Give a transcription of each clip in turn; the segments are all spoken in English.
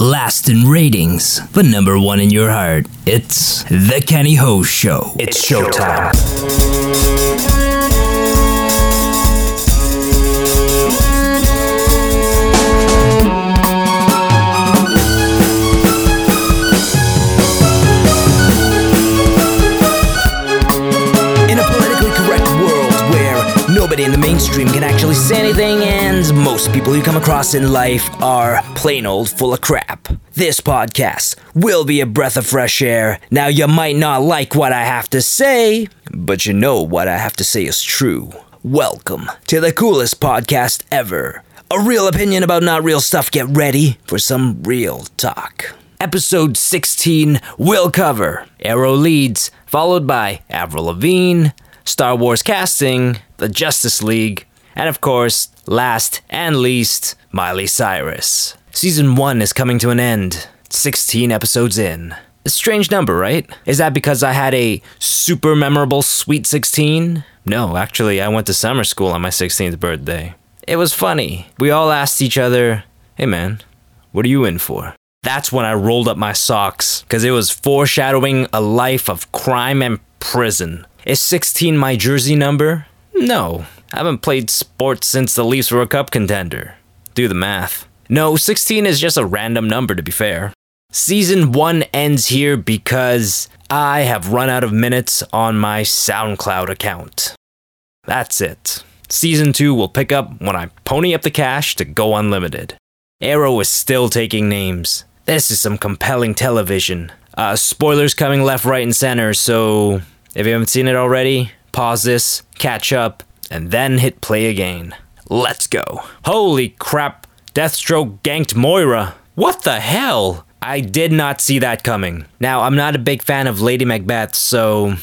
Last in ratings, but number one in your heart. It's The Kenny Ho Show. It's showtime. Nobody in the mainstream can actually say anything and most people you come across in life are plain old full of crap, this podcast will be a breath of fresh air. Now, you might not like what I have to say, but you know what I have to say is true. Welcome to the coolest podcast ever. A real opinion about not real stuff. Get ready for some real talk. Episode 16 will cover Arrow leads, followed by Avril Lavigne, Star Wars casting, the Justice League, and of course, last and least, Miley Cyrus. Season 1 is coming to an end, 16 episodes in. A strange number, right? Is that because I had a super memorable Sweet 16? No, actually, I went to summer school on my 16th birthday. It was funny. We all asked each other, hey man, what are you in for? That's when I rolled up my socks, because it was foreshadowing a life of crime and prison. Is 16 my jersey number? No. I haven't played sports since the Leafs were a cup contender. Do the math. No, 16 is just a random number to be fair. Season 1 ends here because I have run out of minutes on my SoundCloud account. That's it. Season 2 will pick up when I pony up the cash to go unlimited. Arrow is still taking names. This is some compelling television. Uh, spoilers coming left, right, and center, so if you haven't seen it already, pause this, catch up, and then hit play again. Let's go. Holy crap, Deathstroke ganked Moira. What the hell? I did not see that coming. Now, I'm not a big fan of Lady Macbeth, so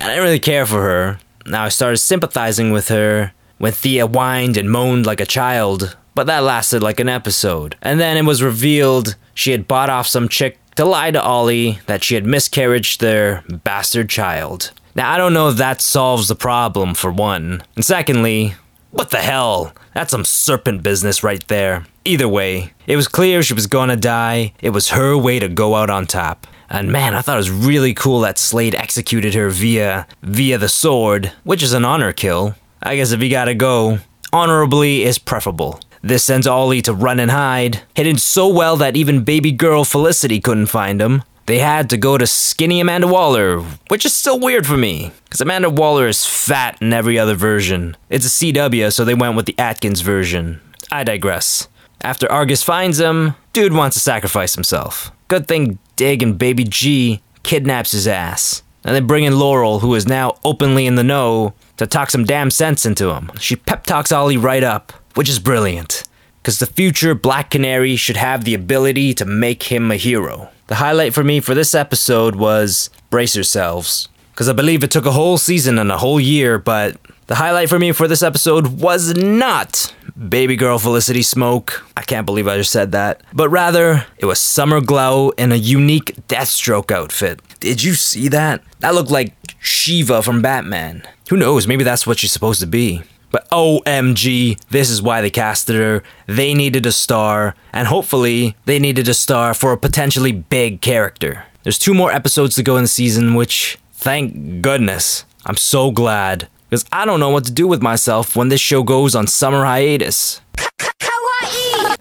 I didn't really care for her. Now I started sympathizing with her when Thea whined and moaned like a child, but that lasted like an episode. And then it was revealed she had bought off some chick to lie to Ollie that she had miscarried their bastard child. Now I don't know if that solves the problem, for one. And secondly, what the hell? That's some serpent business right there. Either way, it was clear she was gonna die. It was her way to go out on top. And man, I thought it was really cool that Slade executed her via via the sword, which is an honor kill. I guess if you gotta go, honorably is preferable. This sends Ollie to run and hide, hidden so well that even baby girl Felicity couldn't find him. They had to go to skinny Amanda Waller, which is still weird for me, because Amanda Waller is fat in every other version. It's a CW, so they went with the Atkins version. I digress. After Argus finds him, dude wants to sacrifice himself. Good thing Dig and Baby G kidnaps his ass. And they bring in Laurel, who is now openly in the know, to talk some damn sense into him. She pep talks Ollie right up, which is brilliant. Because the future Black Canary should have the ability to make him a hero. The highlight for me for this episode was brace yourselves. Because I believe it took a whole season and a whole year, but the highlight for me for this episode was not Baby Girl Felicity Smoak. I can't believe I just said that. But rather, it was Summer Glau in a unique Deathstroke outfit. Did you see that? That looked like Shiva from Batman. Who knows, maybe that's what she's supposed to be. But OMG, this is why they casted her. They needed a star, and hopefully, they needed a star for a potentially big character. There's two more episodes to go in the season, which, thank goodness, I'm so glad. Because I don't know what to do with myself when this show goes on summer hiatus.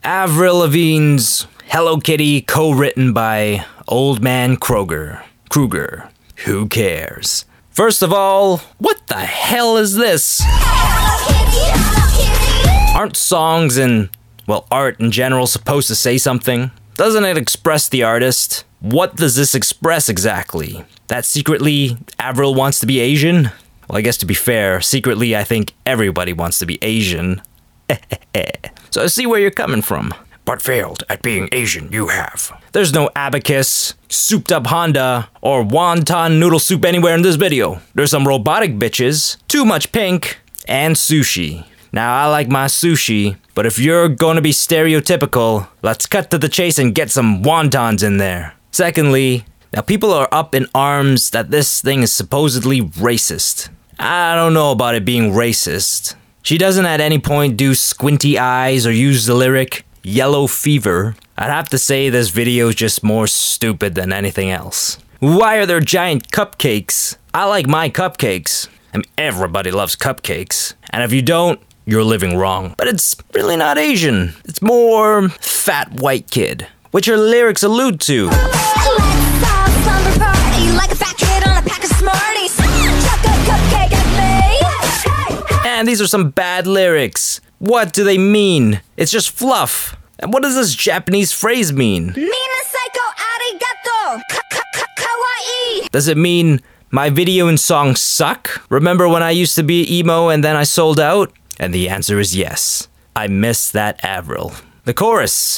Avril Lavigne's Hello Kitty, co written by Old Man Kroger. Kruger. Who cares? First of all, what the hell is this? Aren't songs and, well, art in general supposed to say something? Doesn't it express the artist? What does this express exactly? That secretly Avril wants to be Asian? Well, I guess to be fair, secretly I think everybody wants to be Asian. so I see where you're coming from. But failed at being Asian, you have. There's no abacus, souped up Honda, or wonton noodle soup anywhere in this video. There's some robotic bitches, too much pink, and sushi. Now, I like my sushi, but if you're gonna be stereotypical, let's cut to the chase and get some wontons in there. Secondly, now people are up in arms that this thing is supposedly racist. I don't know about it being racist. She doesn't at any point do squinty eyes or use the lyric, Yellow Fever, I'd have to say this video is just more stupid than anything else. Why are there giant cupcakes? I like my cupcakes. I mean, everybody loves cupcakes. And if you don't, you're living wrong. But it's really not Asian. It's more fat white kid, which her lyrics allude to. Let's have a slumber party like a fat kid on a pack of Smarties. Chuck a cupcake at me. And these are some bad lyrics. What do they mean? It's just fluff. And what does this Japanese phrase mean? Mina psycho arigato. Ka- ka- ka- Kawaii. Does it mean my video and song suck? Remember when I used to be emo and then I sold out? And the answer is yes. I miss that Avril. The chorus.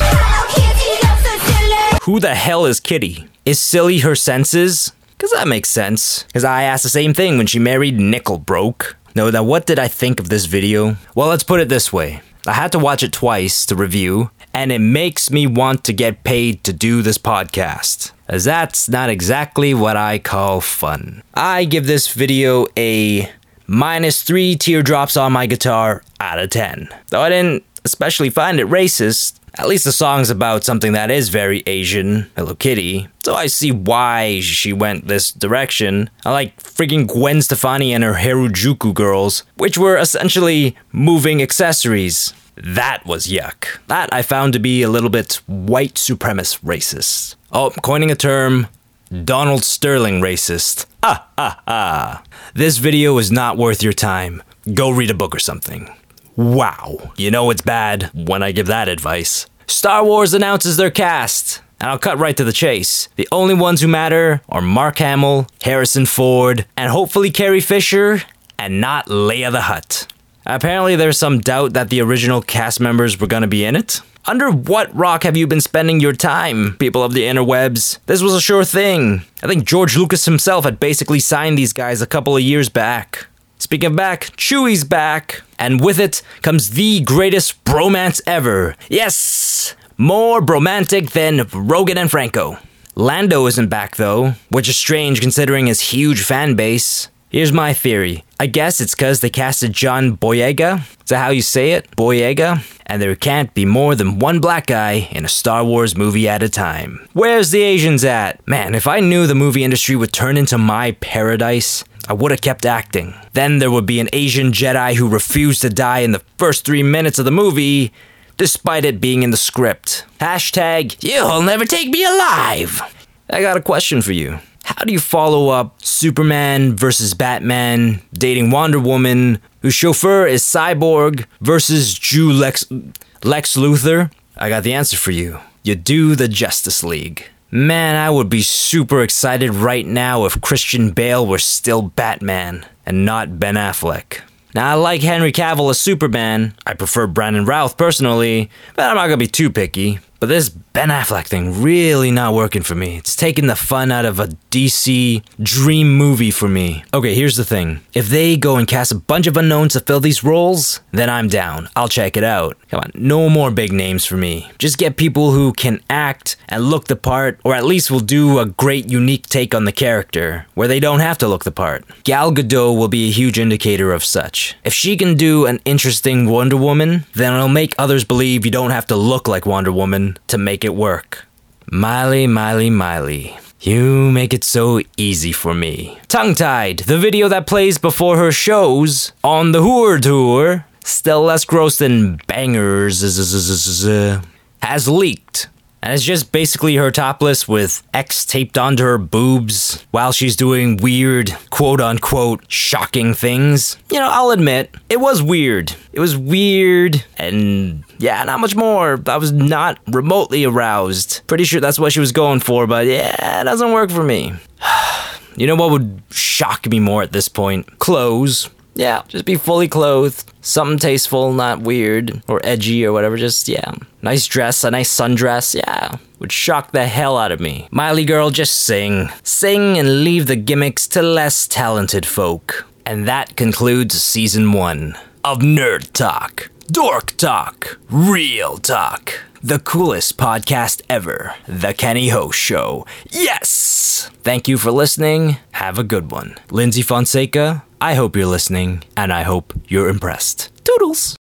Who the hell is Kitty? Is Silly her senses? Cause that makes sense. Cause I asked the same thing when she married Nickel Broke. No, now what did I think of this video? Well, let's put it this way. I had to watch it twice to review, and it makes me want to get paid to do this podcast. As that's not exactly what I call fun. I give this video a minus three teardrops on my guitar out of 10. Though I didn't especially find it racist, at least the song's about something that is very Asian, Hello Kitty. So I see why she went this direction. I like freaking Gwen Stefani and her Harajuku girls, which were essentially moving accessories. That was yuck. That I found to be a little bit white supremacist racist. Oh, coining a term, Donald Sterling racist. Ah, ah, ah. This video is not worth your time. Go read a book or something. Wow. You know it's bad when I give that advice. Star Wars announces their cast. And I'll cut right to the chase. The only ones who matter are Mark Hamill, Harrison Ford, and hopefully Carrie Fisher, and not Leia the Hutt. Apparently, there's some doubt that the original cast members were gonna be in it. Under what rock have you been spending your time, people of the interwebs? This was a sure thing. I think George Lucas himself had basically signed these guys a couple of years back. Speaking of back, Chewie's back. And with it comes the greatest bromance ever. Yes! More bromantic than Rogen and Franco. Lando isn't back though, which is strange considering his huge fan base. Here's my theory. I guess it's because they casted John Boyega. Is that how you say it? Boyega? And there can't be more than one black guy in a Star Wars movie at a time. Where's the Asians at? Man, if I knew the movie industry would turn into my paradise, I would have kept acting. Then there would be an Asian Jedi who refused to die in the first three minutes of the movie, despite it being in the script. Hashtag, you'll never take me alive. I got a question for you. How do you follow up Superman versus Batman, dating Wonder Woman, whose chauffeur is Cyborg, versus Jew Lex, Lex Luthor? I got the answer for you. You do the Justice League. Man, I would be super excited right now if Christian Bale were still Batman and not Ben Affleck. Now, I like Henry Cavill as Superman. I prefer Brandon Routh personally, but I'm not gonna be too picky. But this Ben Affleck thing really not working for me. It's taking the fun out of a DC dream movie for me. Okay, here's the thing. If they go and cast a bunch of unknowns to fill these roles, then I'm down. I'll check it out. Come on, no more big names for me. Just get people who can act and look the part, or at least will do a great unique take on the character, where they don't have to look the part. Gal Gadot will be a huge indicator of such. If she can do an interesting Wonder Woman, then it'll make others believe you don't have to look like Wonder Woman to make it work. Miley, Miley, Miley. You make it so easy for me. Tongue Tied, the video that plays before her shows on the Hoor Tour, still less gross than Bangerz, has leaked. And it's just basically her topless with X taped onto her boobs while she's doing weird, quote unquote, shocking things. You know, I'll admit, it was weird. It was weird, and yeah, not much more. I was not remotely aroused. Pretty sure that's what she was going for, but yeah, it doesn't work for me. You know what would shock me more at this point? Clothes. Yeah, just be fully clothed. Something tasteful, not weird or edgy or whatever. Just, yeah. Nice dress, a nice sundress. Yeah. Would shock the hell out of me. Miley girl, just sing. Sing and leave the gimmicks to less talented folk. And that concludes season one of Nerd Talk, Dork Talk, Real Talk. The coolest podcast ever, The Kenny Ho Show. Yes! Thank you for listening. Have a good one. Lindsey Fonseca, I hope you're listening, and I hope you're impressed. Toodles!